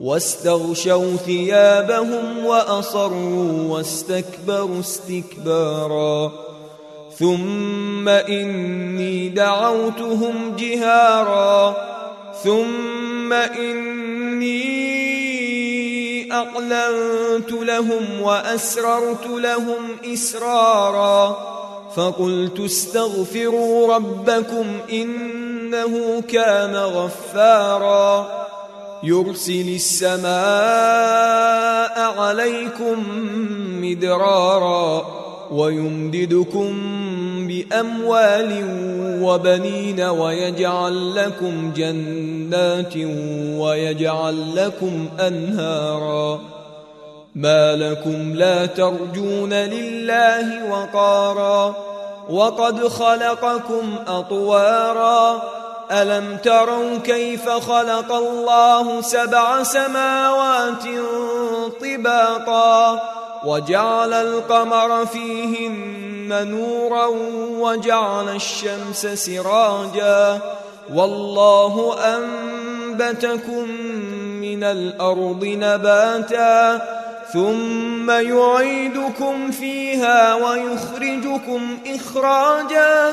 واستغشوا ثيابهم وأصروا واستكبروا استكبارا. ثم إني دعوتهم جهارا. ثم إني اعلنت لهم وأسررت لهم إسرارا. فقلت استغفروا ربكم إنه كان غفارا. يرسل السماء عليكم مدرارا ويمددكم بأموال وبنين ويجعل لكم جنات ويجعل لكم أنهارا ما لكم لا ترجون لله وقارا وقد خلقكم أطوارا ألم تروا كيف خلق الله سبع سماوات طباقا وجعل القمر فيهن نورا وجعل الشمس سراجا والله أنبتكم من الأرض نباتا ثم يعيدكم فيها ويخرجكم إخراجا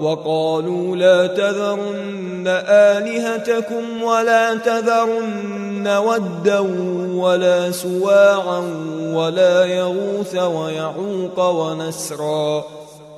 وقالوا لا تذرن آلهتكم ولا تذرن ودا ولا سواعا ولا يغوث ويعوق ونسرا